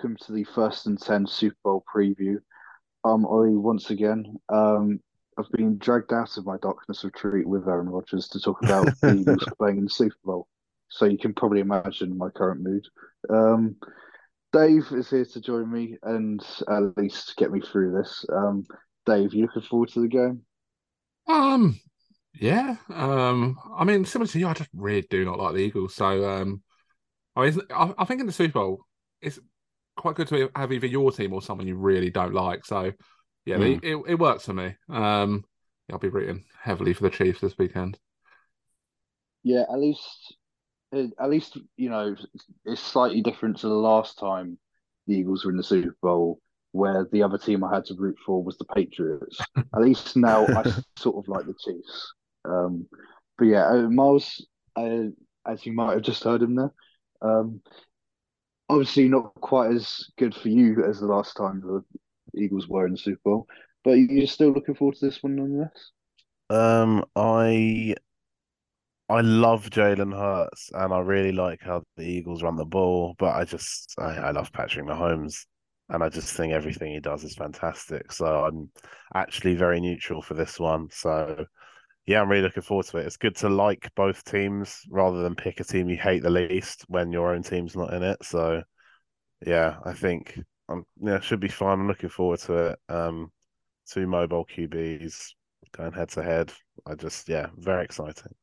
Welcome to the first and ten Super Bowl preview. I'm Ollie once again. Um, I've been dragged out of my darkness retreat with Aaron Rodgers to talk about the Eagles playing in the Super Bowl. So you can probably imagine my current mood. Um, Dave is here to join me and at least get me through this. Um, Dave, you looking forward to the game? Um, yeah. Um, I mean, similar to you, I just really do not like the Eagles. So, um, I mean, I, I think in the Super Bowl, it's quite good to have either your team or someone you really don't like. So, yeah, mm. it, it works for me. Um, I'll be rooting heavily for the Chiefs this weekend. Yeah, at least, at least you know it's slightly different to the last time the Eagles were in the Super Bowl, where the other team I had to root for was the Patriots. at least now I sort of like the Chiefs. Um, but yeah, uh, Miles, uh, as you might have just heard him there, um, obviously not quite as good for you as the last time the Eagles were in the Super Bowl, but you're still looking forward to this one nonetheless. Um, I I love Jalen Hurts and I really like how the Eagles run the ball, but I just I, I love Patrick Mahomes and I just think everything he does is fantastic. So I'm actually very neutral for this one. So yeah, I'm really looking forward to it. It's good to like both teams rather than pick a team you hate the least when your own team's not in it. So, yeah, I think um, yeah, should be fun. I'm looking forward to it. Um, two mobile QBs going head to head. I just yeah, very exciting.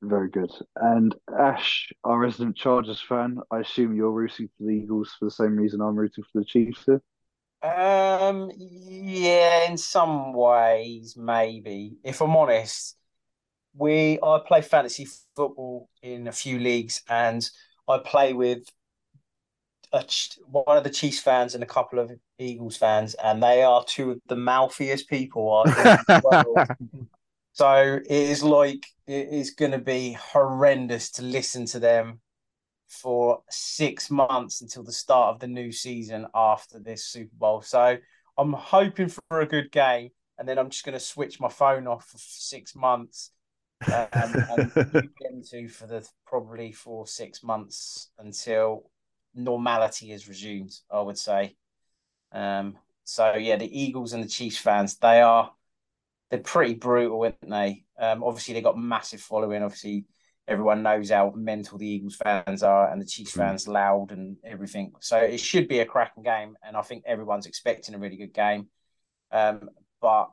Very good. And Ash, our resident Chargers fan, I assume you're rooting for the Eagles for the same reason I'm rooting for the Chiefs here. Um, yeah, in some ways, maybe. If I'm honest, we I play fantasy football in a few leagues, and I play with a, one of the Chiefs fans and a couple of Eagles fans, and they are two of the mouthiest people. so it is like it is going to be horrendous to listen to them for six months until the start of the new season after this Super Bowl. So I'm hoping for a good game, and then I'm just going to switch my phone off for six months and, and into for the probably for six months until normality is resumed. I would say. Um, so yeah, the Eagles and the Chiefs fans, they are they're pretty brutal, aren't they? Um, obviously they got massive following. Obviously everyone knows how mental the Eagles fans are and the Chiefs mm. fans loud and everything. So it should be a cracking game, and I think everyone's expecting a really good game. Um, but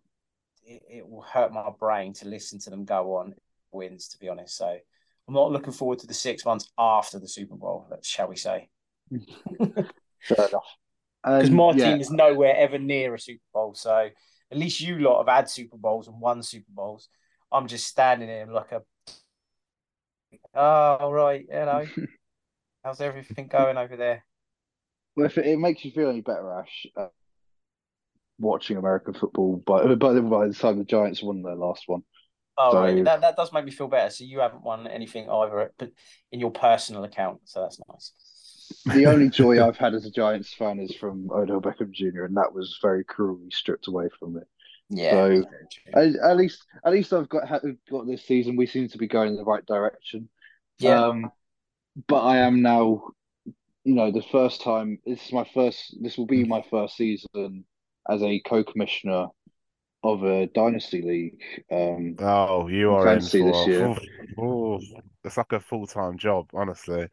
it, it, will hurt my brain to listen to them go on wins, to be honest. So I'm not looking forward to the six months after the Super Bowl, shall we say? Fair enough. Because um, my yeah. team is nowhere ever near a Super Bowl, so at least you lot have had Super Bowls and won Super Bowls. I'm just standing here like a Oh, right. Hello. How's everything going over there? Well, if it, it makes you feel any better, Ash, uh, watching American football, by, by, by the time the Giants won their last one. Oh, so, right. That, that does make me feel better. So you haven't won anything either but in your personal account. So that's nice. The only joy I've had as a Giants fan is from Odell Beckham Jr., and that was very cruelly stripped away from me. Yeah. So at, at, least, at least I've got got this season. We seem to be going in the right direction. Yeah. Um, but I am now, you know, the first time. This is my first. This will be my first season as a co-commissioner of a dynasty league. Um, oh, you are in for, this year. Oh, it's like a full time job, honestly.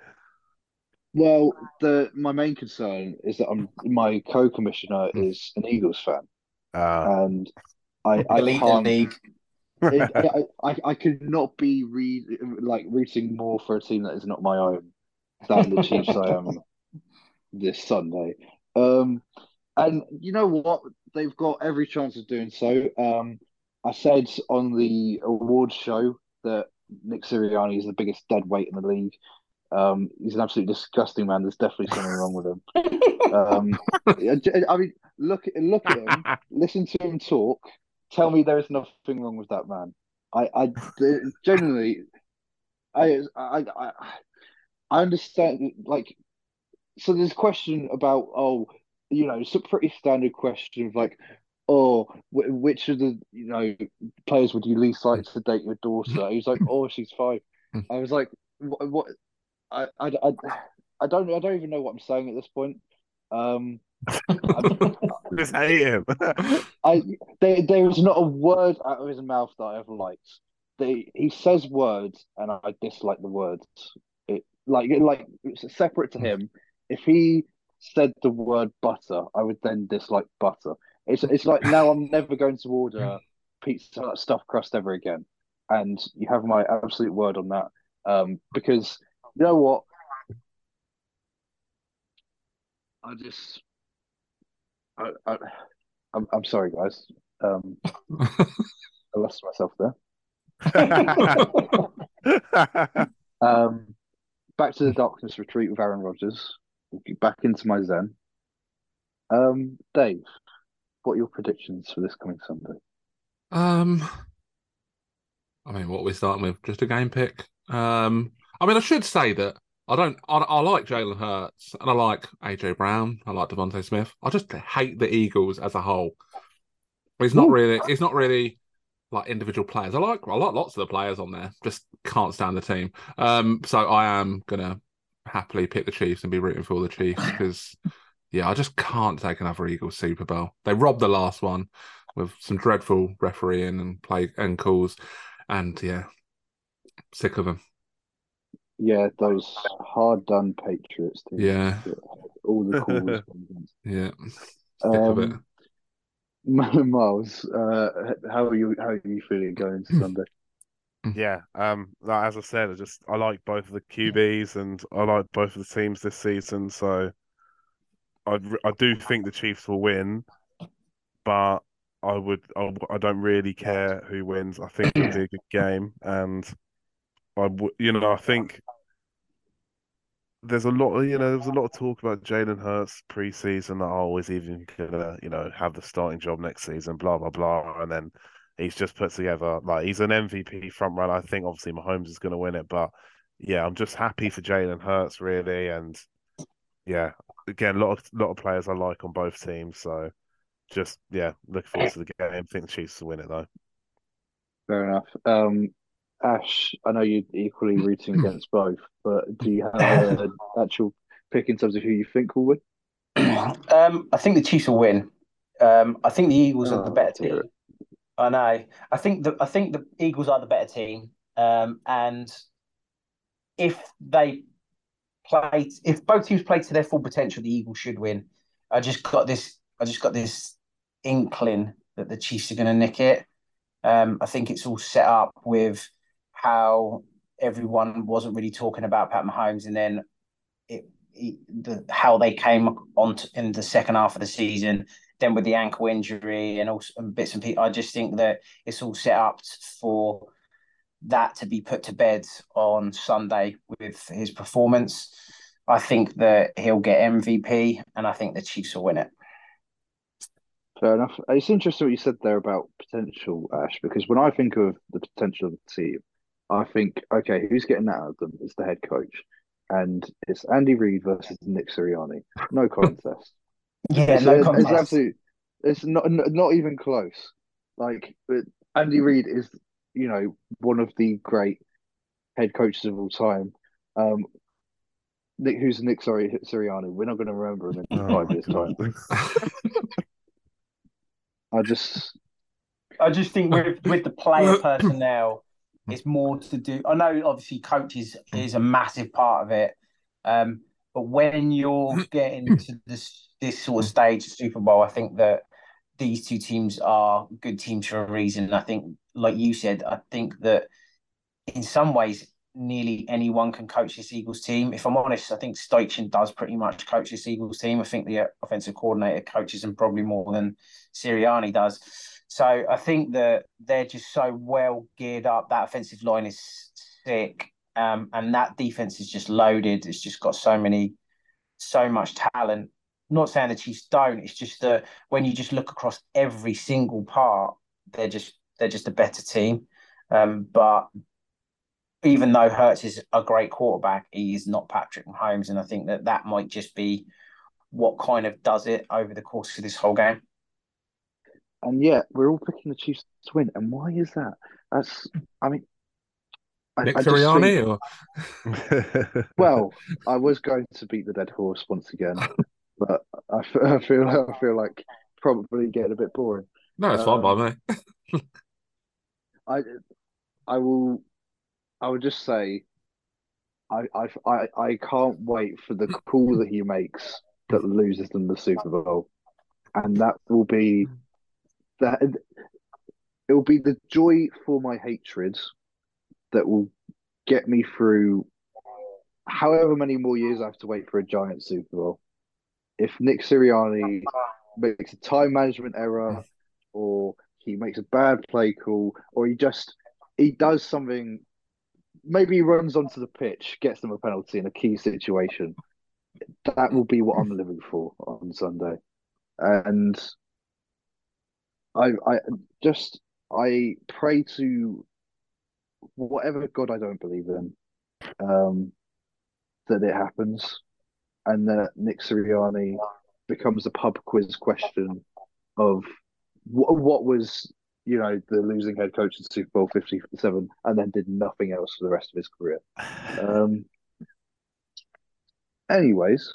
Well, the my main concern is that I'm my co-commissioner hmm. is an Eagles fan, uh, and I I can't. League it, I, I, I could not be re- like rooting more for a team that is not my own than the Chiefs I am this Sunday. Um, and you know what? They've got every chance of doing so. Um, I said on the awards show that Nick Sirianni is the biggest dead weight in the league. Um, he's an absolutely disgusting man. There's definitely something wrong with him. Um, I mean, look, look at him, listen to him talk tell me there is nothing wrong with that man. I, I genuinely, I, I, I, I understand. Like, so there's a question about, oh, you know, it's a pretty standard question of like, oh, which of the you know players would you least like to date your daughter? He's like, oh, she's five. I was like, what? what I, I, I, I don't I don't even know what I'm saying at this point. Um, just hate him. I there there is not a word out of his mouth that I ever liked. They, he says words and I dislike the words. It like like it's separate to him. If he said the word butter, I would then dislike butter. It's it's like now I'm never going to order pizza stuffed crust ever again. And you have my absolute word on that. Um, because you know what? I just I, I I'm I'm sorry guys. Um I lost myself there. um back to the darkness retreat with Aaron Rodgers. Back into my zen. Um Dave, what are your predictions for this coming Sunday? Um, I mean, what are we starting with? Just a game pick. Um, I mean, I should say that I don't. I, I like Jalen Hurts and I like AJ Brown. I like DeVonta Smith. I just hate the Eagles as a whole. He's not really. It's not really like individual players. I like. I like lots of the players on there. Just can't stand the team. Um, so I am gonna happily pick the Chiefs and be rooting for the Chiefs because yeah, I just can't take another Eagles Super Bowl. They robbed the last one with some dreadful refereeing and play and calls, and yeah, sick of them. Yeah, those hard done Patriots. Teams. Yeah, all the calls. yeah, um. Miles, uh, how are you? How are you feeling going to Sunday? Yeah, um, as I said, I just I like both of the QBs and I like both of the teams this season. So I I do think the Chiefs will win, but I would I, I don't really care who wins. I think it'll be a good game, and I would you know I think there's a lot of you know there's a lot of talk about Jalen Hurts preseason that oh is even gonna you know have the starting job next season, blah blah blah, and then he's just put together like he's an MVP front runner. I think obviously Mahomes is going to win it, but yeah, I'm just happy for Jalen Hurts really, and yeah, again, a lot of lot of players I like on both teams. So just yeah, looking forward to the game. I think the Chiefs will win it though. Fair enough. Um, Ash, I know you're equally rooting against both, but do you have an actual pick in terms of who you think will win? Um, I think the Chiefs will win. Um, I think the Eagles oh, are the oh, better team. I know. I think the I think the Eagles are the better team. Um, and if they played, if both teams play to their full potential, the Eagles should win. I just got this. I just got this inkling that the Chiefs are going to nick it. Um, I think it's all set up with how everyone wasn't really talking about Pat Mahomes, and then it, it the how they came on to, in the second half of the season. Then with the ankle injury and also and bits and pieces, I just think that it's all set up for that to be put to bed on Sunday with his performance. I think that he'll get MVP, and I think the Chiefs will win it. Fair enough. It's interesting what you said there about potential, Ash, because when I think of the potential of the team, I think, okay, who's getting that out of them? It's the head coach. And it's Andy Reid versus Nick Sirianni. No contest. yeah, it's, no contest. It's absolutely, it's not, not even close. Like, Andy Reid is you know, one of the great head coaches of all time. Um, Nick, who's Nick? Sorry, Sirianni. We're not going to remember him in five years' time. I just, I just think with with the player personnel, it's mm. more to do. I know, obviously, coaches is, mm. is a massive part of it, um, but when you're mm. getting to this this sort of stage, Super Bowl, I think that these two teams are good teams for a reason. I think, like you said, I think that in some ways, nearly anyone can coach this Eagles team. If I'm honest, I think Steichen does pretty much coach this Eagles team. I think the offensive coordinator coaches them probably more than Sirianni does. So I think that they're just so well geared up. That offensive line is sick, um, and that defense is just loaded. It's just got so many, so much talent not saying the Chiefs don't. It's just that when you just look across every single part, they're just they're just a better team. Um, but even though Hurts is a great quarterback, he is not Patrick Mahomes, and I think that that might just be what kind of does it over the course of this whole game. And yet, we're all picking the Chiefs to win. And why is that? That's, I mean, Nick Sirianni, or well, I was going to beat the dead horse once again, but I, I feel I feel like probably getting a bit boring. No, it's um, fine by me. I I will I would just say I I I, I can't wait for the call that he makes that loses them the Super Bowl, and that will be that it will be the joy for my hatred that will get me through however many more years I have to wait for a giant Super Bowl. If Nick Sirianni makes a time management error, or he makes a bad play call, or he just he does something, maybe he runs onto the pitch, gets them a penalty in a key situation. That will be what I'm living for on Sunday, and I I just I pray to whatever God I don't believe in, um, that it happens, and that Nick Sirianni becomes a pub quiz question of what, what was you know the losing head coach in Super Bowl fifty seven, and then did nothing else for the rest of his career. Um, anyways.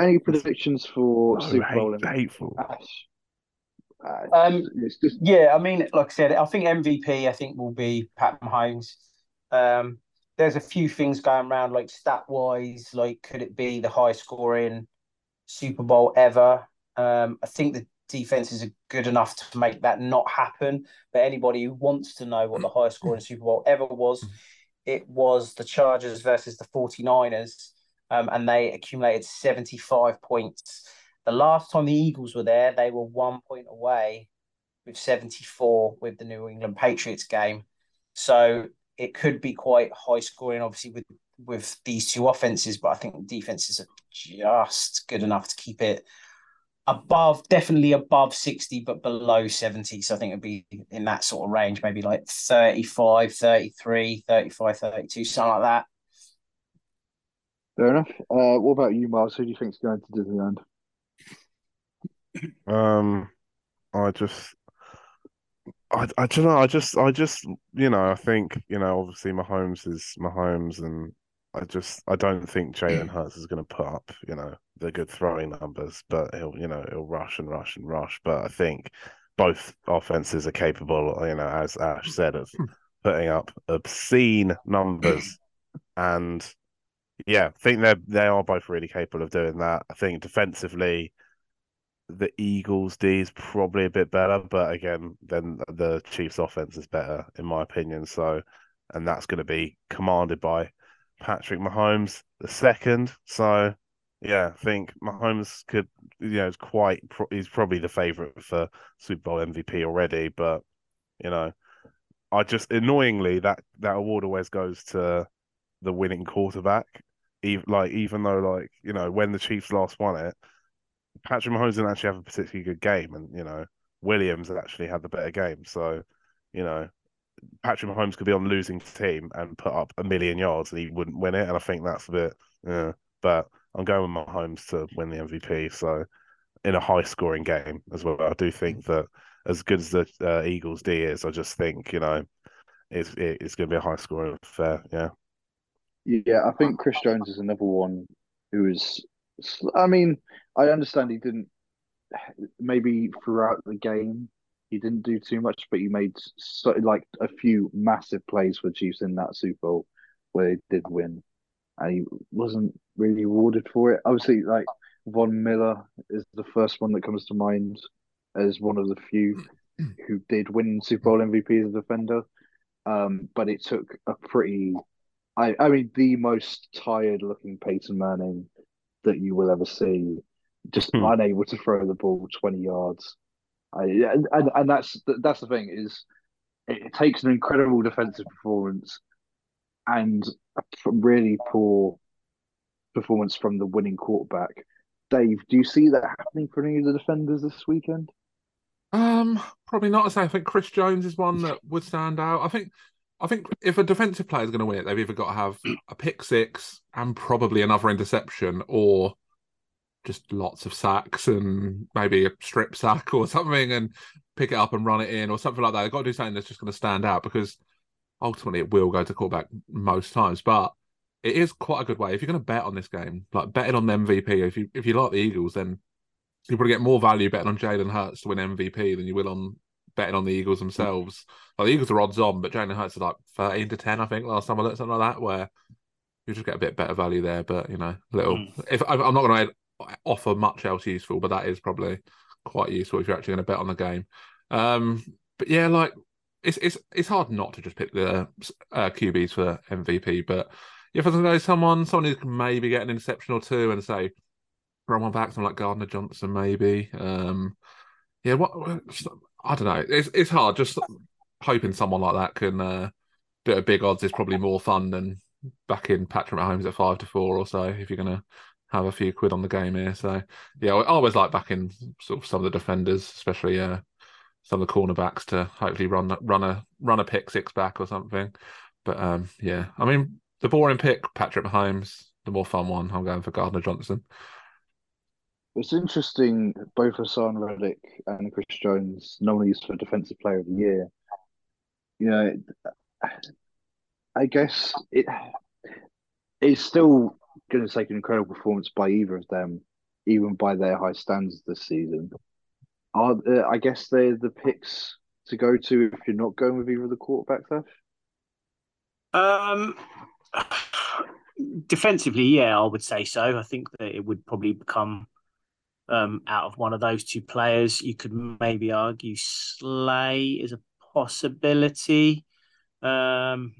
Any predictions for oh, Super Bowl? Hate, hateful. Ash? Uh, um, just... Yeah, I mean, like I said, I think MVP. I think will be Pat Mahomes. Um, there's a few things going around, like stat wise, like could it be the high scoring Super Bowl ever? Um, I think the defenses are good enough to make that not happen. But anybody who wants to know what the high scoring Super Bowl ever was, it was the Chargers versus the 49ers, um, and they accumulated 75 points. The last time the Eagles were there, they were one point away with 74 with the New England Patriots game. So it could be quite high scoring, obviously, with with these two offenses, but I think defenses are just good enough to keep it above, definitely above 60, but below 70. So I think it'd be in that sort of range, maybe like 35, 33, 35, 32, something like that. Fair enough. Uh, what about you, Miles? Who do you think is going to Disneyland? Um, I just, I, I don't know. I just, I just, you know, I think, you know, obviously Mahomes is Mahomes, and I just, I don't think Jalen Hurts is going to put up, you know, the good throwing numbers, but he'll, you know, he'll rush and rush and rush. But I think both offenses are capable, you know, as Ash said, of putting up obscene numbers, and yeah, I think they they are both really capable of doing that. I think defensively the Eagles D is probably a bit better, but again, then the Chiefs offense is better in my opinion. So, and that's going to be commanded by Patrick Mahomes the second. So, yeah, I think Mahomes could, you know, is quite. He's probably the favorite for Super Bowl MVP already, but you know, I just annoyingly that that award always goes to the winning quarterback. Even like even though like you know when the Chiefs last won it, Patrick Mahomes didn't actually have a particularly good game, and you know Williams actually had the better game. So, you know, Patrick Mahomes could be on losing team and put up a million yards and he wouldn't win it. And I think that's a bit, yeah. But I'm going with Mahomes to win the MVP. So, in a high scoring game as well, I do think that as good as the uh, Eagles D is, I just think you know it's it's going to be a high scoring affair. Yeah. Yeah, I think Chris Jones is another one who is. I mean, I understand he didn't maybe throughout the game he didn't do too much, but he made so, like a few massive plays for Chiefs in that Super Bowl where they did win, and he wasn't really rewarded for it. Obviously, like Von Miller is the first one that comes to mind as one of the few who did win Super Bowl MVP as a defender. Um, but it took a pretty, I, I mean, the most tired looking Peyton Manning that you will ever see just hmm. unable to throw the ball 20 yards. I, and, and that's that's the thing is it, it takes an incredible defensive performance and a really poor performance from the winning quarterback. Dave, do you see that happening for any of the defenders this weekend? Um, probably not. I say I think Chris Jones is one that would stand out. I think I think if a defensive player is going to win it, they've either got to have a pick six and probably another interception, or just lots of sacks and maybe a strip sack or something and pick it up and run it in or something like that. They've got to do something that's just going to stand out because ultimately it will go to quarterback most times, but it is quite a good way if you're going to bet on this game, like betting on the MVP. If you if you like the Eagles, then you probably get more value betting on Jalen Hurts to win MVP than you will on betting on the Eagles themselves. Like the Eagles are odds on, but Jalen Hurts is like thirteen to ten, I think. Last time I looked, something like that, where you just get a bit better value there. But you know, little. Mm. If I'm not going to offer much else useful, but that is probably quite useful if you're actually going to bet on the game. Um, but yeah, like it's it's it's hard not to just pick the uh, QBs for MVP. But if I was going to someone someone who can maybe get an interception or two and say run one back, someone like Gardner Johnson, maybe. Um, yeah, what I don't know. It's it's hard. Just hoping someone like that can uh, do a big odds is probably more fun than backing Patrick Mahomes at five to four or so if you're gonna have a few quid on the game here. So yeah, I always like backing sort of some of the defenders, especially uh, some of the cornerbacks to hopefully run run a run a pick six back or something. But um, yeah, I mean the boring pick, Patrick Mahomes. The more fun one, I'm going for Gardner Johnson. It's interesting, both Haason Reddick and Chris Jones nominees for Defensive Player of the Year. You know, I guess it it's still going to take an incredible performance by either of them, even by their high standards this season. Are uh, I guess they're the picks to go to if you're not going with either of the quarterbacks, Ash? Um, defensively, yeah, I would say so. I think that it would probably become um, out of one of those two players. You could maybe argue Slay is a possibility. Um,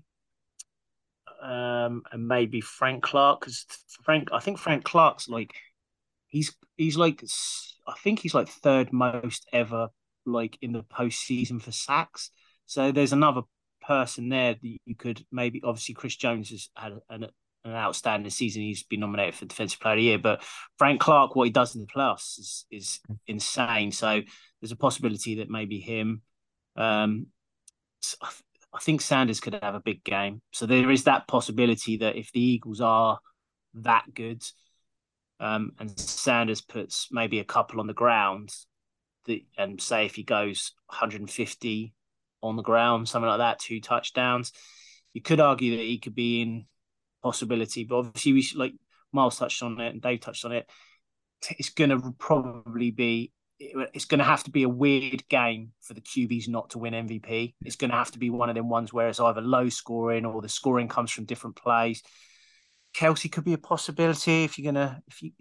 um, and maybe Frank Clark because Frank, I think Frank Clark's like he's he's like I think he's like third most ever like in the postseason for sacks. So there's another person there that you could maybe obviously Chris Jones has had an, an outstanding season. He's been nominated for Defensive Player of the Year, but Frank Clark, what he does in the playoffs is is insane. So there's a possibility that maybe him. Um, I think Sanders could have a big game. So there is that possibility that if the Eagles are that good, um, and Sanders puts maybe a couple on the ground, the, and say if he goes 150 on the ground, something like that, two touchdowns, you could argue that he could be in possibility. But obviously, we should, like Miles touched on it and Dave touched on it. It's going to probably be it's going to have to be a weird game for the QBs not to win MVP. It's going to have to be one of them ones where it's either low scoring or the scoring comes from different plays. Kelce could be a possibility if you're gonna if you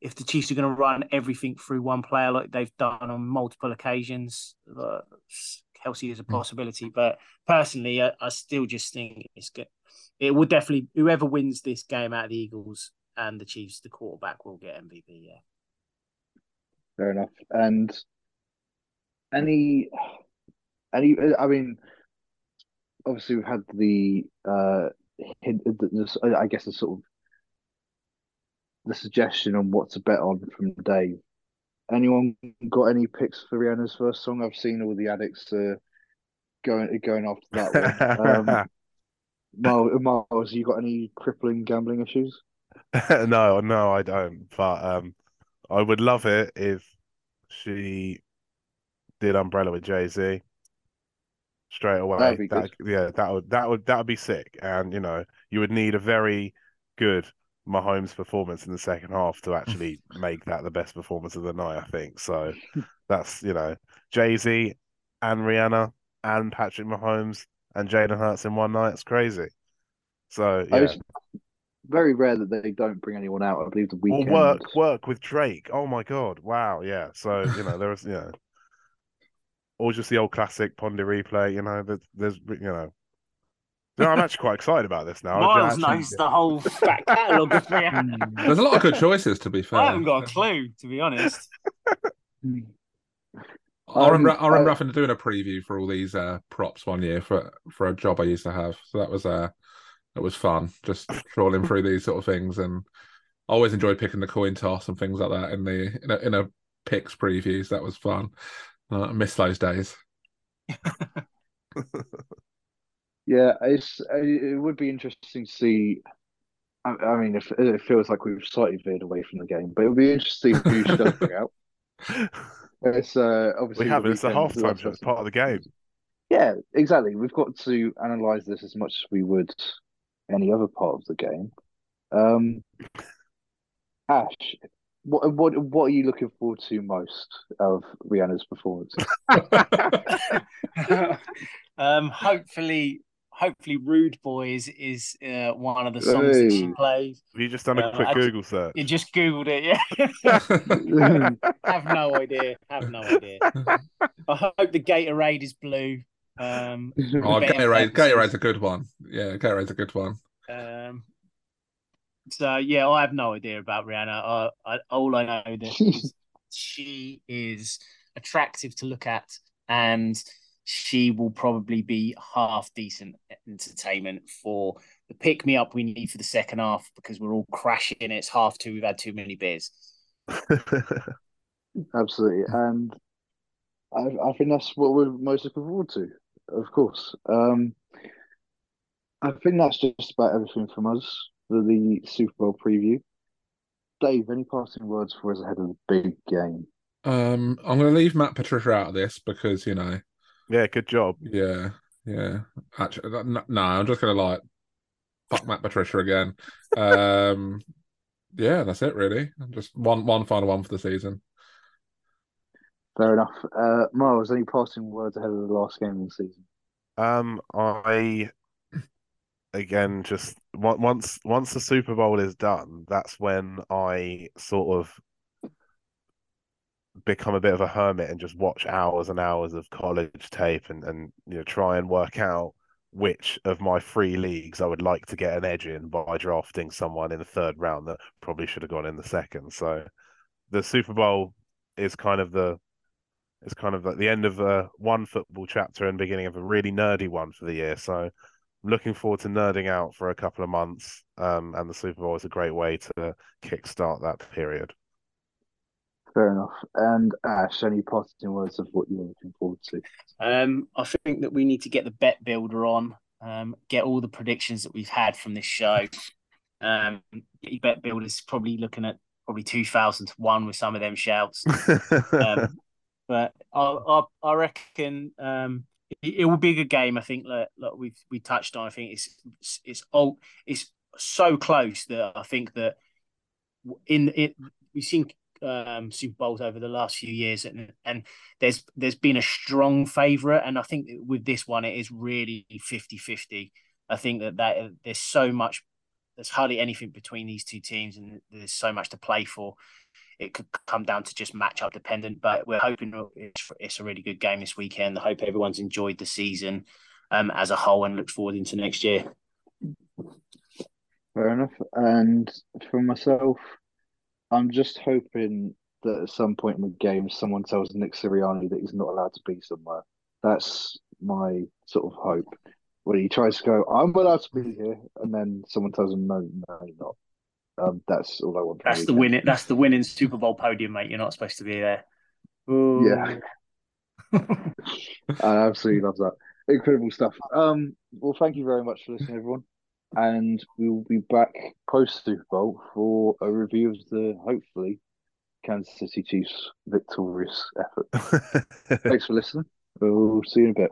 if the Chiefs are going to run everything through one player like they've done on multiple occasions. Uh, Kelce is a hmm. possibility, but personally, I, I still just think it's good. It will definitely whoever wins this game out of the Eagles and the Chiefs, the quarterback will get MVP. Yeah fair enough. And any, any, I mean, obviously we've had the, uh, hint, I guess the sort of the suggestion on what to bet on from Dave. Anyone got any picks for Rihanna's first song? I've seen all the addicts uh, going going after that one. Um, Miles, Miles, you got any crippling gambling issues? no, no, I don't. But um, I would love it if she did Umbrella with Jay Z straight away. That, yeah, that would that would that would be sick. And you know, you would need a very good Mahomes performance in the second half to actually make that the best performance of the night. I think so. that's you know Jay Z and Rihanna and Patrick Mahomes and Jalen Hurts in one night. It's crazy. So yeah very rare that they don't bring anyone out. I believe the Weeknd. Or work work with Drake. Oh my god! Wow. Yeah. So you know there was you know, or just the old classic Pon de Replay. You know, there's you know. No, I'm actually quite excited about this now. Miles actually, knows the whole back catalogue of There's a lot of good choices, to be fair. I haven't got a clue, to be honest. I remember, I remember having to doing a preview for all these uh, props one year for for a job I used to have. So that was uh, it was fun just trawling through these sort of things and I always enjoyed picking the coin toss and things like that in the in a, in a picks previews that was fun uh, I miss those days yeah it's it would be interesting to see I, I mean if it feels like we've slightly veered away from the game but it would be interesting who she does bring out it's uh obviously we have it's a halftime show it's part of the game Yeah, exactly. We've got to analyze this as much as we would any other part of the game. Um, Ash, what what what are you looking forward to most of Rihanna's performance? um, hopefully, hopefully, "Rude boys is is uh, one of the songs hey. that she plays. Have you just done a uh, quick I Google search? You just googled it, yeah. Have no idea. Have no idea. I hope the Gatorade is blue. Um, oh, Gatorade, Gatorade's a good one. Yeah, Gatorade's a good one. Um, so yeah, I have no idea about Rihanna. I, I, all I know that she is attractive to look at, and she will probably be half decent entertainment for the pick me up we need for the second half because we're all crashing. It's half two. We've had too many beers. Absolutely, and I, I think that's what we're most looking forward to. Of course, um, I think that's just about everything from us for the Super Bowl preview. Dave, any passing words for us ahead of the big game? Um, I'm going to leave Matt Patricia out of this because you know. Yeah, good job. Yeah, yeah. Actually, no, no I'm just going to like fuck Matt Patricia again. um, yeah, that's it really. Just one one final one for the season. Fair enough. Uh, Miles, any passing words ahead of the last game of the season? Um, I again just once once the Super Bowl is done, that's when I sort of become a bit of a hermit and just watch hours and hours of college tape and and you know try and work out which of my three leagues I would like to get an edge in by drafting someone in the third round that probably should have gone in the second. So the Super Bowl is kind of the it's kind of at the end of a one football chapter and beginning of a really nerdy one for the year. So I'm looking forward to nerding out for a couple of months. Um, and the Super Bowl is a great way to kickstart that period. Fair enough. And Ash, any parting words of what you're looking forward to? Um, I think that we need to get the bet builder on, um, get all the predictions that we've had from this show. Um, your bet builder's probably looking at probably two thousand to one with some of them shouts. um, but I, I, I reckon um, it, it, will be a good game. I think like, like we've we touched on. I think it's it's it's, oh, it's so close that I think that in it we've seen um, Super Bowls over the last few years, and and there's there's been a strong favourite, and I think with this one it is really 50-50. I think that that there's so much, there's hardly anything between these two teams, and there's so much to play for it could come down to just matchup dependent. But we're hoping it's, it's a really good game this weekend. I hope everyone's enjoyed the season um, as a whole and looks forward into next year. Fair enough. And for myself, I'm just hoping that at some point in the game, someone tells Nick Sirianni that he's not allowed to be somewhere. That's my sort of hope. When he tries to go, I'm allowed to be here, and then someone tells him, no, no, you're not. Um, that's all I want. That's the winning. That's the winning Super Bowl podium, mate. You're not supposed to be there. Ooh. Yeah, I absolutely love that. Incredible stuff. Um, well, thank you very much for listening, everyone, and we will be back post Super Bowl for a review of the hopefully Kansas City Chiefs victorious effort. Thanks for listening. We'll see you in a bit.